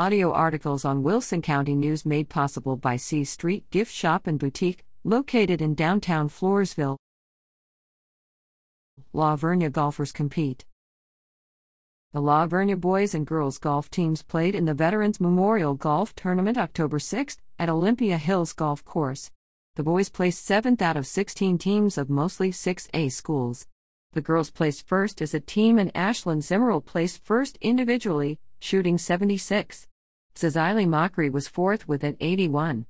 audio articles on Wilson County News made possible by C Street Gift Shop and Boutique, located in downtown Floresville. La Vernia golfers compete. The La Vernia boys and girls golf teams played in the Veterans Memorial Golf Tournament October 6 at Olympia Hills Golf Course. The boys placed 7th out of 16 teams of mostly 6A schools. The girls placed first as a team and Ashlyn Zimmerl placed first individually, shooting 76. Cecily Mockery was fourth with an 81.